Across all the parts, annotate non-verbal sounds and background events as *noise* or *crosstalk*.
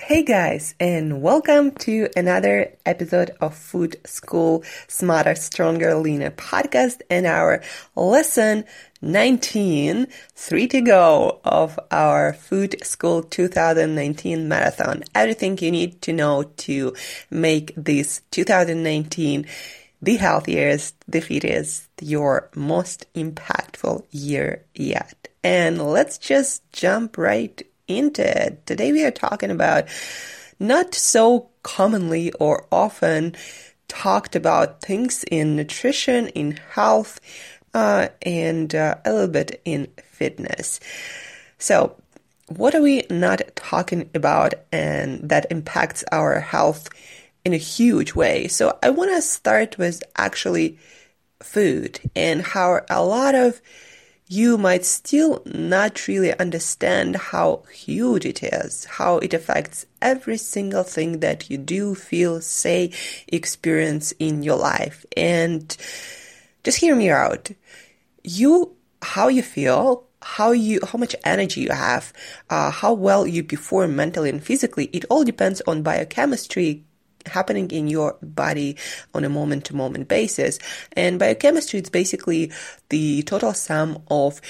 Hey guys, and welcome to another episode of Food School Smarter, Stronger, Leaner podcast and our lesson 19, three to go of our Food School 2019 marathon. Everything you need to know to make this 2019 the healthiest, the fittest, your most impactful year yet. And let's just jump right into it. Today we are talking about not so commonly or often talked about things in nutrition, in health, uh, and uh, a little bit in fitness. So, what are we not talking about and that impacts our health in a huge way. So I want to start with actually food and how a lot of you might still not really understand how huge it is, how it affects every single thing that you do, feel, say, experience in your life. And just hear me out. You, how you feel, how you, how much energy you have, uh, how well you perform mentally and physically, it all depends on biochemistry, happening in your body on a moment to moment basis. And biochemistry is basically the total sum of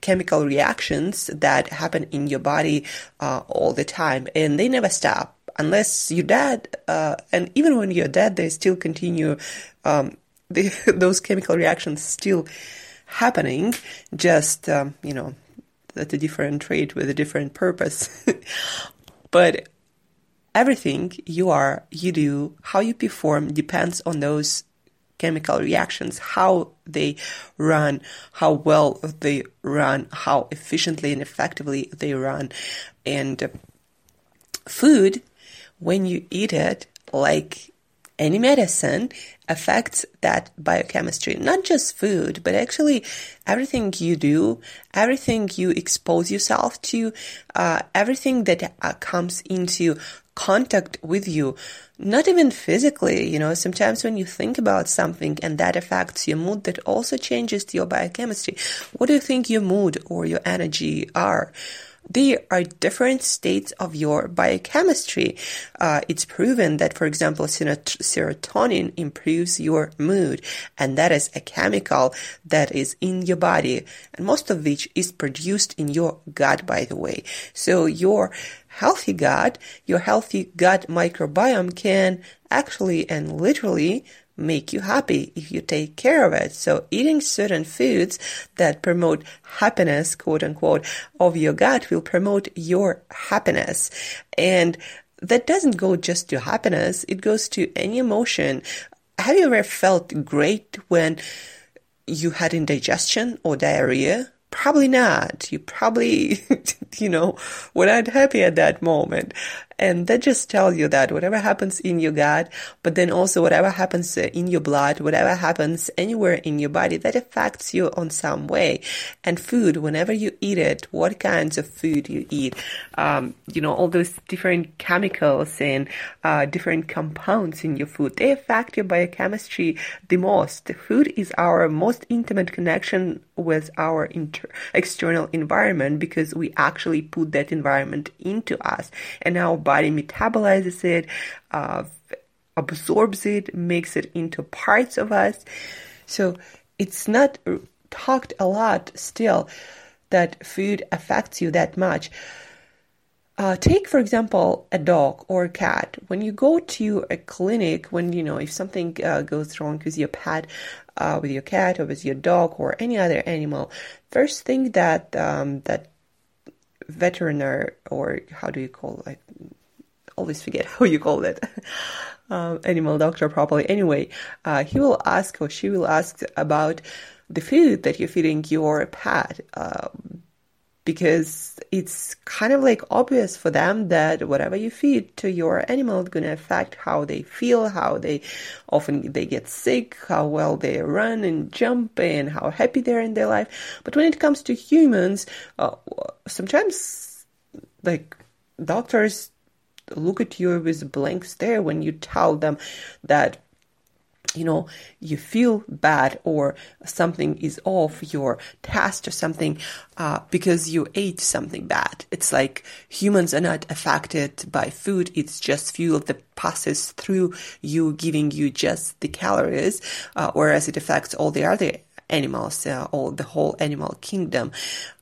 chemical reactions that happen in your body uh, all the time. And they never stop. Unless you're dead uh, and even when you're dead they still continue um, *laughs* the, those chemical reactions still happening. Just um, you know at a different rate with a different purpose. *laughs* But everything you are, you do, how you perform depends on those chemical reactions, how they run, how well they run, how efficiently and effectively they run. And uh, food, when you eat it, like any medicine, affects that biochemistry. Not just food, but actually everything you do, everything you expose yourself to, uh, everything that uh, comes into contact with you, not even physically, you know, sometimes when you think about something and that affects your mood, that also changes your biochemistry. What do you think your mood or your energy are? They are different states of your biochemistry. Uh, it's proven that, for example, serotonin improves your mood, and that is a chemical that is in your body, and most of which is produced in your gut, by the way. So your healthy gut, your healthy gut microbiome can actually and literally make you happy if you take care of it. So eating certain foods that promote happiness, quote unquote, of your gut will promote your happiness. And that doesn't go just to happiness. It goes to any emotion. Have you ever felt great when you had indigestion or diarrhea? Probably not. You probably, *laughs* *laughs* you know, were not happy at that moment. And that just tells you that whatever happens in your gut, but then also whatever happens in your blood, whatever happens anywhere in your body, that affects you on some way. And food, whenever you eat it, what kinds of food you eat, um, you know, all those different chemicals and uh, different compounds in your food, they affect your biochemistry the most. Food is our most intimate connection with our inter- external environment because we actually put that environment into us and our body metabolizes it, uh, absorbs it, makes it into parts of us. So it's not talked a lot still that food affects you that much. Uh, take, for example, a dog or a cat. When you go to a clinic, when you know if something uh, goes wrong with your pet, uh, with your cat or with your dog or any other animal, first thing that um, that veterinary or how do you call it? I always forget *laughs* how you call it. *laughs* um, animal doctor properly. Anyway, uh, he will ask or she will ask about the food that you're feeding your pet. Um, because it's kind of like obvious for them that whatever you feed to your animal is going to affect how they feel, how they often they get sick, how well they run and jump, and how happy they're in their life. But when it comes to humans, uh, sometimes like doctors look at you with a blank stare when you tell them that you know, you feel bad or something is off your test or something uh, because you ate something bad. It's like humans are not affected by food. It's just fuel that passes through you, giving you just the calories, uh, whereas it affects all the other animals, uh, all the whole animal kingdom.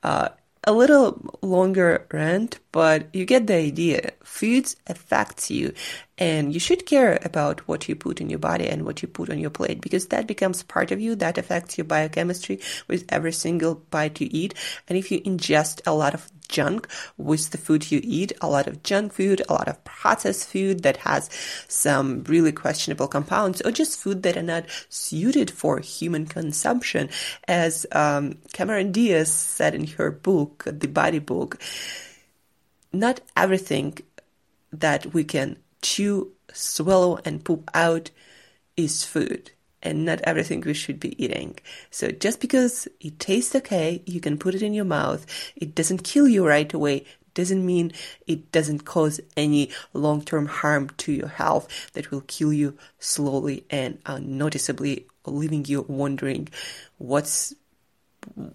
Uh, a little longer rant, but you get the idea. Foods affects you and you should care about what you put in your body and what you put on your plate because that becomes part of you. That affects your biochemistry with every single bite you eat. And if you ingest a lot of junk with the food you eat, a lot of junk food, a lot of processed food that has some really questionable compounds, or just food that are not suited for human consumption. As um, Cameron Diaz said in her book, The Body Book, not everything that we can chew, swallow, and poop out is food and not everything we should be eating. So just because it tastes okay, you can put it in your mouth, it doesn't kill you right away, doesn't mean it doesn't cause any long-term harm to your health that will kill you slowly and unnoticeably, leaving you wondering what's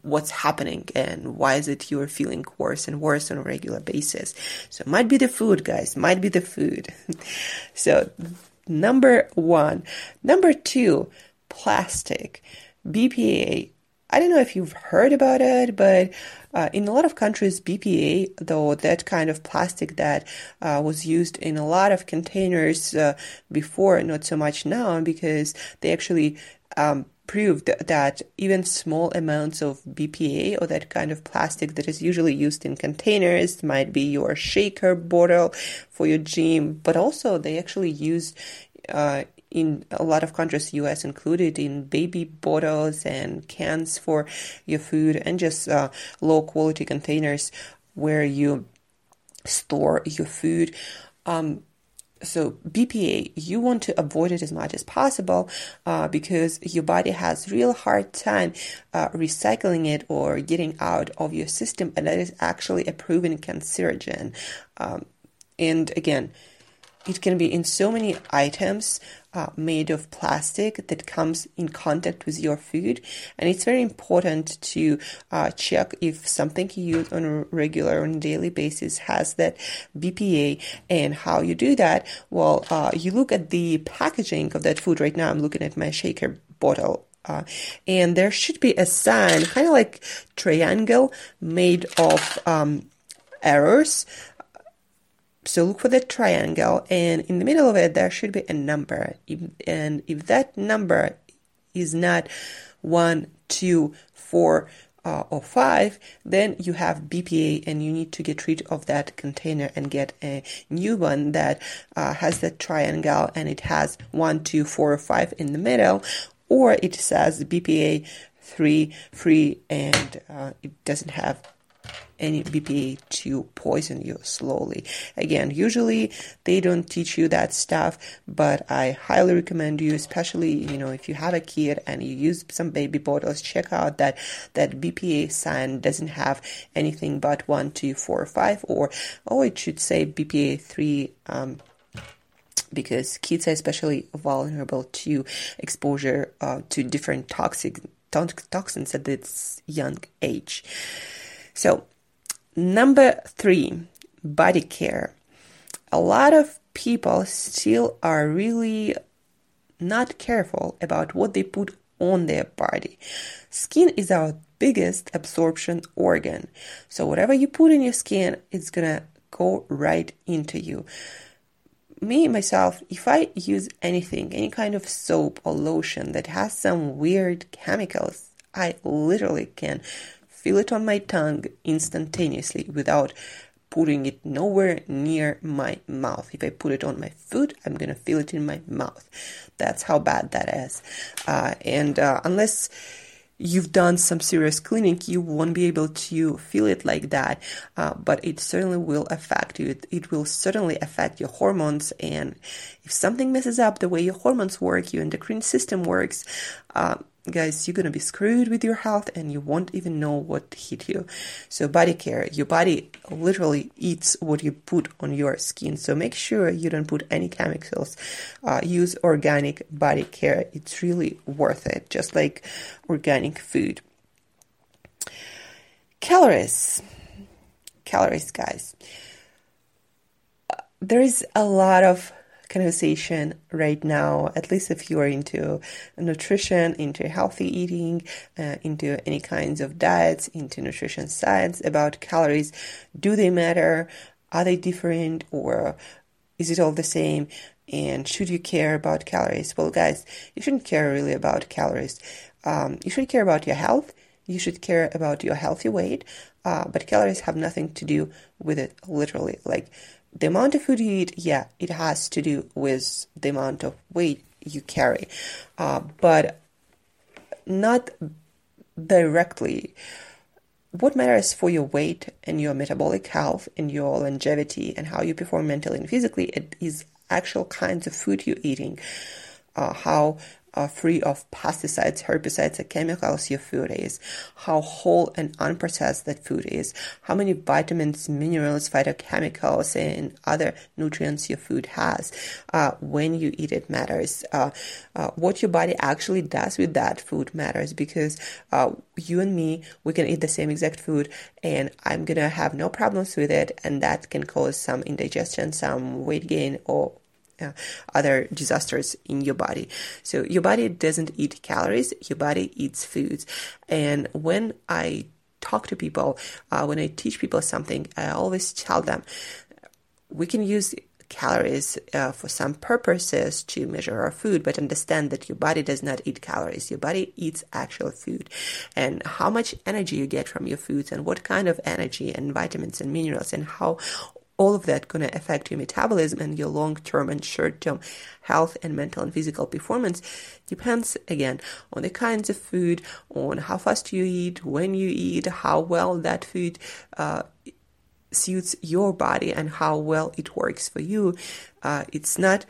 what's happening and why is it you're feeling worse and worse on a regular basis. So it might be the food, guys, might be the food. *laughs* so number one. Number two, plastic. BPA. I don't know if you've heard about it, but uh, in a lot of countries, BPA, though that kind of plastic that uh, was used in a lot of containers uh, before, not so much now, because they actually um, proved that even small amounts of BPA or that kind of plastic that is usually used in containers might be your shaker bottle for your gym, but also they actually use uh, in a lot of countries, US included, in baby bottles and cans for your food and just uh, low quality containers where you store your food. Um, so BPA, you want to avoid it as much as possible uh, because your body has real hard time uh, recycling it or getting out of your system, and that is actually a proven cancerogen. Um, and again, it can be in so many items uh, made of plastic that comes in contact with your food. And it's very important to uh, check if something you use on a regular, on a daily basis has that BPA and how you do that. Well, uh, you look at the packaging of that food right now. I'm looking at my shaker bottle uh, and there should be a sign, kind of like triangle, made of um, arrows so look for the triangle and in the middle of it there should be a number. And if that number is not one, two, four, uh, or five, then you have BPA and you need to get rid of that container and get a new one that uh, has that triangle and it has one, two, four, or five in the middle, or it says BPA three, free, and uh, it doesn't have any BPA to poison you slowly. Again, usually they don't teach you that stuff, but I highly recommend you, especially, you know, if you have a kid and you use some baby bottles, check out that, that BPA sign doesn't have anything but one, two, four, five, or, oh, it should say BPA three, um, because kids are especially vulnerable to exposure uh, to different toxic toxins at this young age. So Number three, body care. A lot of people still are really not careful about what they put on their body. Skin is our biggest absorption organ. So whatever you put in your skin, it's gonna go right into you. Me, myself, if I use anything, any kind of soap or lotion that has some weird chemicals, I literally can feel it on my tongue instantaneously without putting it nowhere near my mouth. If I put it on my foot, I'm gonna feel it in my mouth. That's how bad that is. Uh, and uh, unless you've done some serious cleaning, you won't be able to feel it like that. Uh, but it certainly will affect you. It, it, will certainly affect your hormones. And if something messes up the way your hormones work, your endocrine system works, uh, guys, you're gonna be screwed with your health and you won't even know what hit you. So, body care, your body literally eats what you put on your skin. So, make sure you don't put any chemicals. Uh, use organic body care, it's really worth it, just like organic food. Calories. Calories, guys. Uh, there is a lot of conversation right now, at least if you are into nutrition, into healthy eating, uh, into any kinds of diets, into nutrition science about calories. Do they matter? Are they different or is it all the same? And should you care about calories? Well, guys, you shouldn't care really about calories. Um, you should care about your health. You should care about your healthy weight. Uh, but calories have nothing to do with it, literally. Like, the amount of food you eat, yeah, it has to do with the amount of weight you carry, uh, but not directly. What matters for your weight and your metabolic health and your longevity and how you perform mentally and physically it is actual kinds of food you're eating, uh, how uh, free of pesticides, herbicides, and chemicals your food is, how whole and unprocessed that food is, how many vitamins, minerals, phytochemicals, and other nutrients your food has. Uh, when you eat it matters. Uh, uh what your body actually does with that food matters because uh, you and me, we can eat the same exact food and I'm gonna have no problems with it, and that can cause some indigestion, some weight gain, or uh, other disasters in your body. So your body doesn't eat calories, your body eats foods. And when I talk to people, uh, when I teach people something, I always tell them we can use calories uh, for some purposes to measure our food, but understand that your body does not eat calories. Your body eats actual food. And how much energy you get from your foods and what kind of energy and vitamins and minerals and how all of that going to affect your metabolism and your long-term and short-term health and mental and physical performance depends again on the kinds of food, on how fast you eat, when you eat, how well that food uh, suits your body, and how well it works for you. Uh, it's not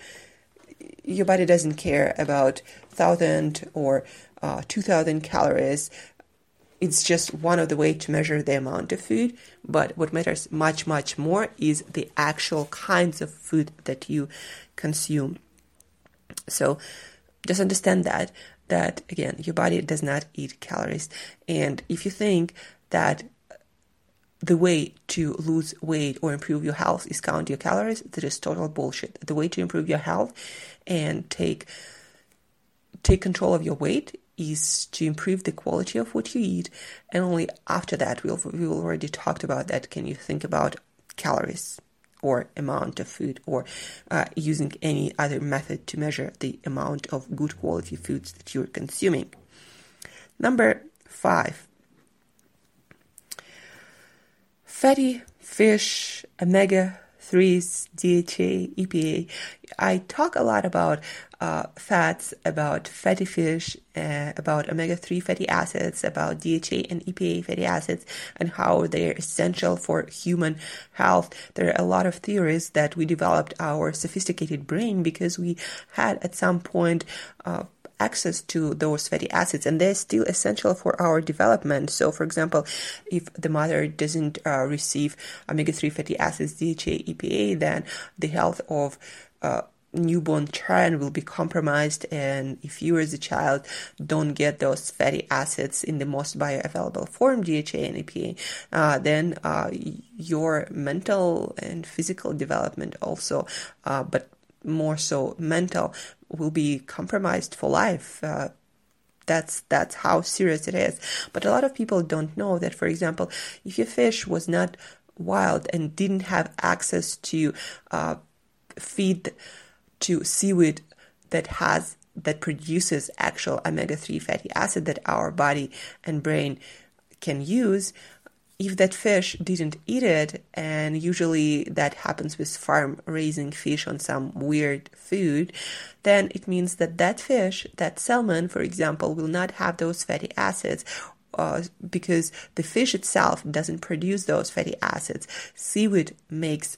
your body doesn't care about thousand or uh, two thousand calories it's just one of the way to measure the amount of food but what matters much much more is the actual kinds of food that you consume. So just understand that that again your body does not eat calories. And if you think that the way to lose weight or improve your health is count your calories that is total bullshit. The way to improve your health and take take control of your weight is to improve the quality of what you eat, and only after that we'll we already talked about that. Can you think about calories or amount of food, or uh, using any other method to measure the amount of good quality foods that you're consuming? Number five, fatty fish, omega 3s, DHA, EPA. I talk a lot about uh, fats, about fatty fish, uh, about omega 3 fatty acids, about DHA and EPA fatty acids, and how they're essential for human health. There are a lot of theories that we developed our sophisticated brain because we had at some point uh, access to those fatty acids and they're still essential for our development. So, for example, if the mother doesn't uh, receive omega 3 fatty acids, DHA, EPA, then the health of uh, newborn child will be compromised and if you as a child don't get those fatty acids in the most bioavailable form DHA and EPA uh, then uh, your mental and physical development also uh, but more so mental will be compromised for life. Uh, that's that's how serious it is. But a lot of people don't know that, for example, if your fish was not wild and didn't have access to uh, feed to seaweed that has that produces actual omega three fatty acid that our body and brain can use, if that fish didn't eat it, and usually that happens with farm raising fish on some weird food, then it means that that fish, that salmon, for example, will not have those fatty acids uh, because the fish itself doesn't produce those fatty acids. Seaweed makes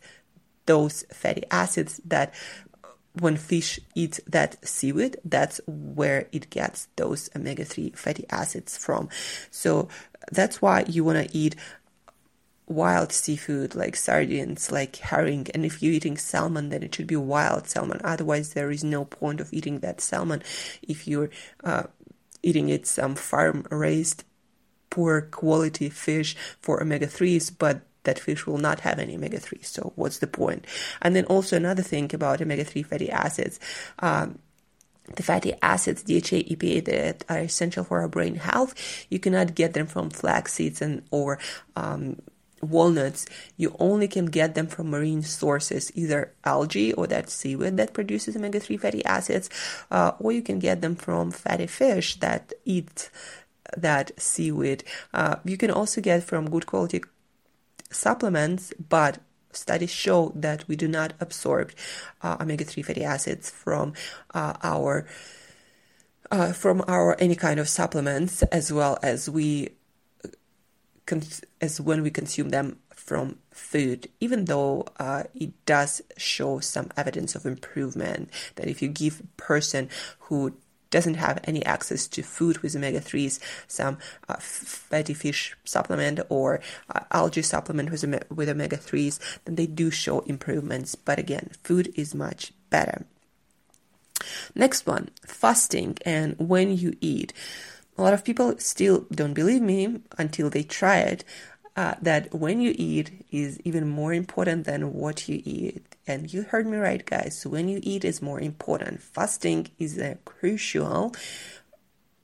those fatty acids that when fish eats that seaweed, that's where it gets those omega 3 fatty acids from. So that's why you want to eat wild seafood like sardines, like herring. And if you're eating salmon, then it should be wild salmon. Otherwise, there is no point of eating that salmon if you're uh, eating it some farm raised poor quality fish for omega 3s, but that fish will not have any omega 3. So, what's the point? And then also another thing about omega 3 fatty acids. Um, the fatty acids, DHA, EPA, that are essential for our brain health, you cannot get them from flax seeds and or um, walnuts. You only can get them from marine sources, either algae or that seaweed that produces omega three fatty acids, uh, or you can get them from fatty fish that eat that seaweed. Uh, you can also get from good quality supplements, but studies show that we do not absorb uh, omega-3 fatty acids from uh, our uh, from our any kind of supplements as well as we as when we consume them from food, even though uh, it does show some evidence of improvement. That if you give a person who doesn't have any access to food with omega 3s, some uh, fatty fish supplement or uh, algae supplement with, with omega 3s, then they do show improvements. But again, food is much better. Next one fasting and when you eat. A lot of people still don't believe me until they try it. Uh, that when you eat is even more important than what you eat. And you heard me right, guys. When you eat is more important. Fasting is a crucial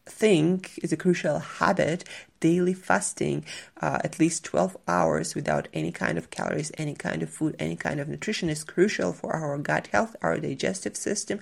thing, is a crucial habit daily fasting uh, at least 12 hours without any kind of calories, any kind of food, any kind of nutrition is crucial for our gut health, our digestive system,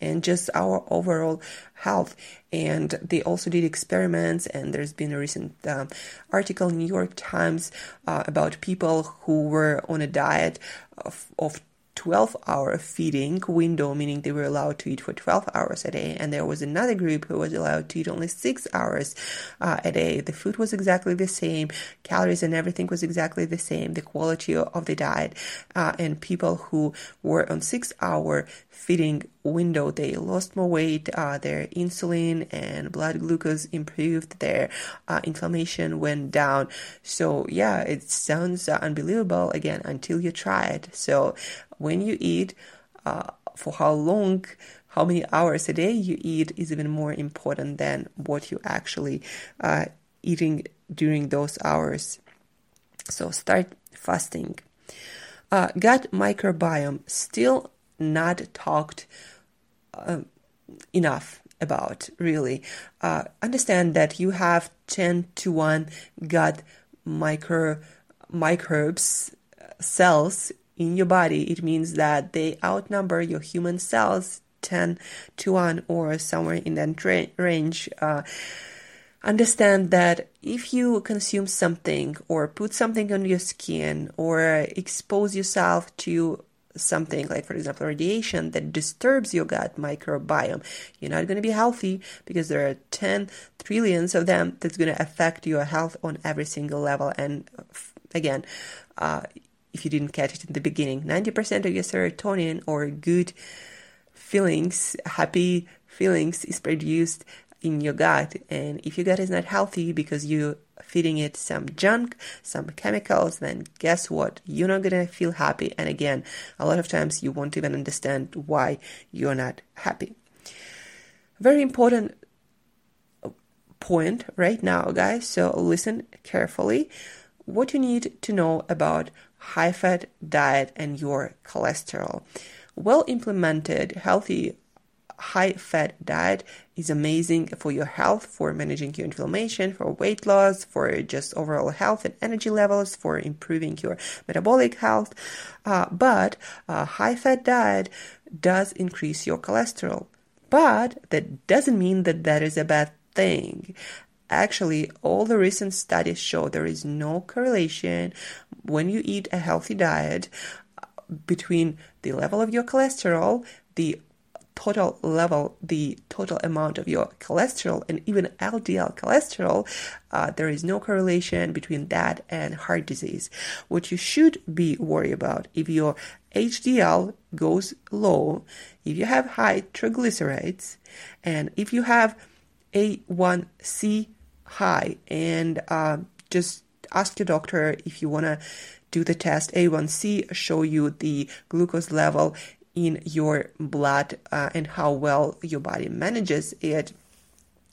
and just our overall health. And they also did experiments, and there's been a recent um, article in New York Times uh, about people who were on a diet of, of 12 hour feeding window, meaning they were allowed to eat for 12 hours a day. And there was another group who was allowed to eat only six hours uh, a day. The food was exactly the same, calories and everything was exactly the same, the quality of the diet. Uh, and people who were on six hour feeding window, they lost more weight, uh, their insulin and blood glucose improved, their uh, inflammation went down. So, yeah, it sounds unbelievable again until you try it. So, when you eat, uh, for how long, how many hours a day you eat is even more important than what you actually uh, eating during those hours. So start fasting. Uh, gut microbiome still not talked uh, enough about really. Uh, understand that you have 10 to 1 gut micro microbes uh, cells in your body, it means that they outnumber your human cells 10 to 1 or somewhere in that range. Uh, understand that if you consume something or put something on your skin or expose yourself to something like for example radiation that disturbs your gut microbiome you're not going to be healthy because there are 10 trillions of them that's going to affect your health on every single level and again uh, if you didn't catch it in the beginning 90% of your serotonin or good feelings happy feelings is produced in your gut and if your gut is not healthy because you're feeding it some junk, some chemicals, then guess what? You're not gonna feel happy. And again, a lot of times you won't even understand why you're not happy. Very important point right now, guys. So listen carefully. What you need to know about high fat diet and your cholesterol. Well implemented, healthy high fat diet is amazing for your health, for managing your inflammation, for weight loss, for just overall health and energy levels, for improving your metabolic health. Uh, but a high fat diet does increase your cholesterol. But that doesn't mean that that is a bad thing. Actually, all the recent studies show there is no correlation when you eat a healthy diet between the level of your cholesterol, the total level, the total amount of your cholesterol and even LDL cholesterol, uh, there is no correlation between that and heart disease. What you should be worried about if your HDL goes low, if you have high triglycerides, and if you have A1C high, and uh, just ask your doctor if you want to do the test A1C, show you the glucose level in your blood uh, and how well your body manages it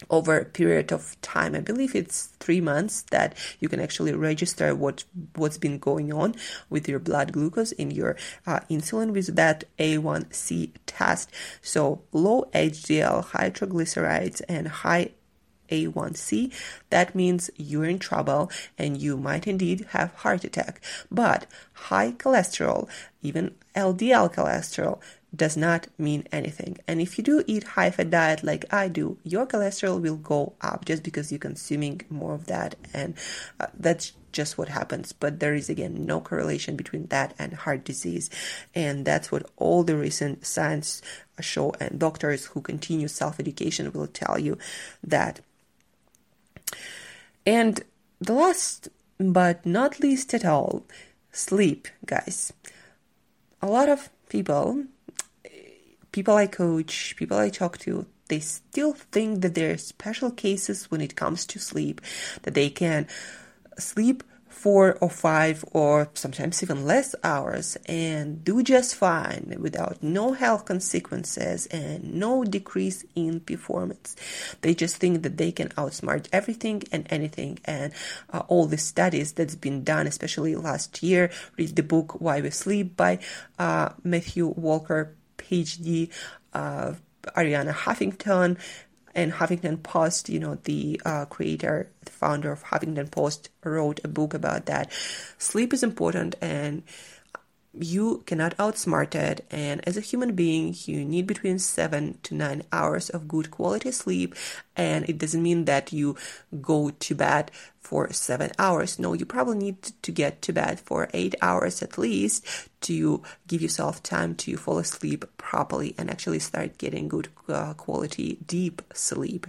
over a period of time. I believe it's three months that you can actually register what what's been going on with your blood glucose in your uh, insulin with that A1C test. So low HDL, high triglycerides, and high a1C, that means you're in trouble and you might indeed have heart attack. But high cholesterol, even LDL cholesterol, does not mean anything. And if you do eat high fat diet like I do, your cholesterol will go up just because you're consuming more of that and uh, that's just what happens. But there is again no correlation between that and heart disease. And that's what all the recent science show and doctors who continue self-education will tell you that and the last but not least at all, sleep, guys. A lot of people, people I coach, people I talk to, they still think that there are special cases when it comes to sleep, that they can sleep four or five or sometimes even less hours and do just fine without no health consequences and no decrease in performance. They just think that they can outsmart everything and anything and uh, all the studies that's been done, especially last year. Read the book Why We Sleep by uh, Matthew Walker, PhD. Uh, Arianna Huffington, and Huffington Post, you know, the uh, creator, the founder of Huffington Post, wrote a book about that. Sleep is important and you cannot outsmart it. And as a human being, you need between seven to nine hours of good quality sleep. And it doesn't mean that you go to bed for seven hours. No, you probably need to get to bed for eight hours at least to give yourself time to fall asleep properly and actually start getting good uh, quality deep sleep.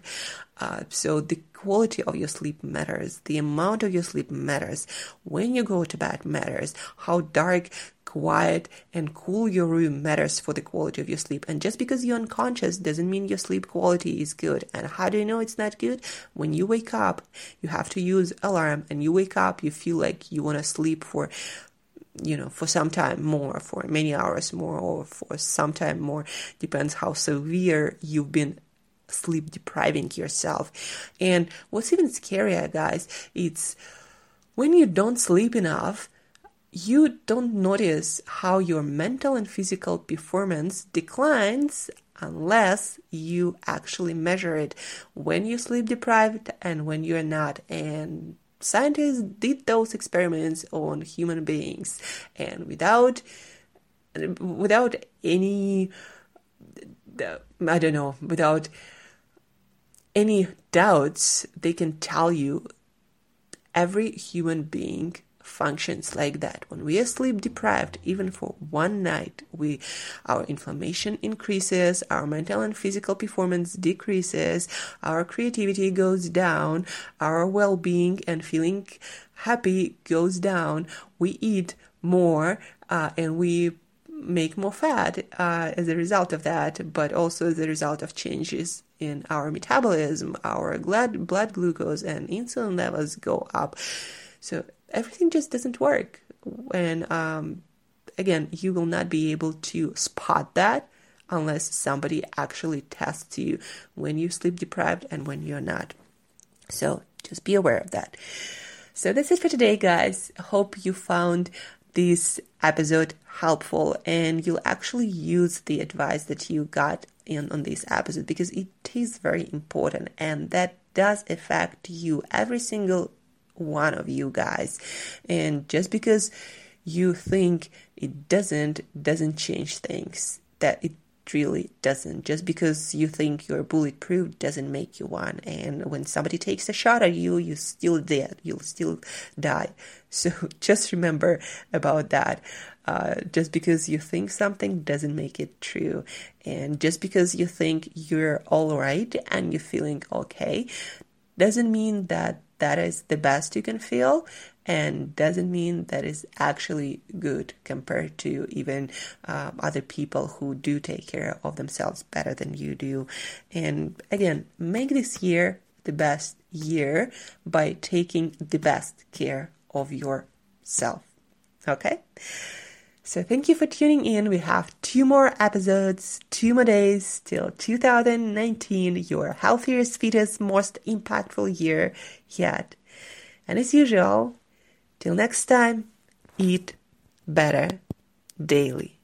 Uh, so the quality of your sleep matters. The amount of your sleep matters. When you go to bed matters. How dark quiet and cool your room matters for the quality of your sleep. And just because you're unconscious doesn't mean your sleep quality is good. And how do you know it's not good? When you wake up, you have to use alarm and you wake up, you feel like you want to sleep for you know, for some time more, for many hours more, or for some time more, depends how severe you've been sleep depriving yourself. And what's even scarier, guys, it's when you don't sleep enough, you don't notice how your mental and physical performance declines unless you actually measure it when you're sleep deprived and when you're not. And scientists did those experiments on human beings, and without without any I don't know, without any doubts, they can tell you every human being functions like that. When we are sleep deprived, even for one night, we our inflammation increases, our mental and physical performance decreases, our creativity goes down, our well-being and feeling happy goes down. We eat more uh, and we make more fat uh, as a result of that, but also as a result of changes in our metabolism, our blood, blood glucose and insulin levels go up. So everything just doesn't work. And um, again, you will not be able to spot that unless somebody actually tests you when you sleep deprived and when you're not. So just be aware of that. So that's it for today, guys. Hope you found this episode helpful and you'll actually use the advice that you got in on this episode because it is very important and that does affect you every single one of you guys. And just because you think it doesn't doesn't change things. That it really doesn't. Just because you think you're bulletproof doesn't make you one. And when somebody takes a shot at you you're still dead. You'll still die. *laughs* So just remember about that. Uh, just because you think something doesn't make it true. And just because you think you're all right and you're feeling okay doesn't mean that that is the best you can feel and doesn't mean that is actually good compared to even um, other people who do take care of themselves better than you do. And again, make this year the best year by taking the best care of yourself. Okay? So thank you for tuning in. We have two more episodes, two more days till 2019, your healthiest, fittest, most impactful year yet. And as usual, till next time, eat better daily.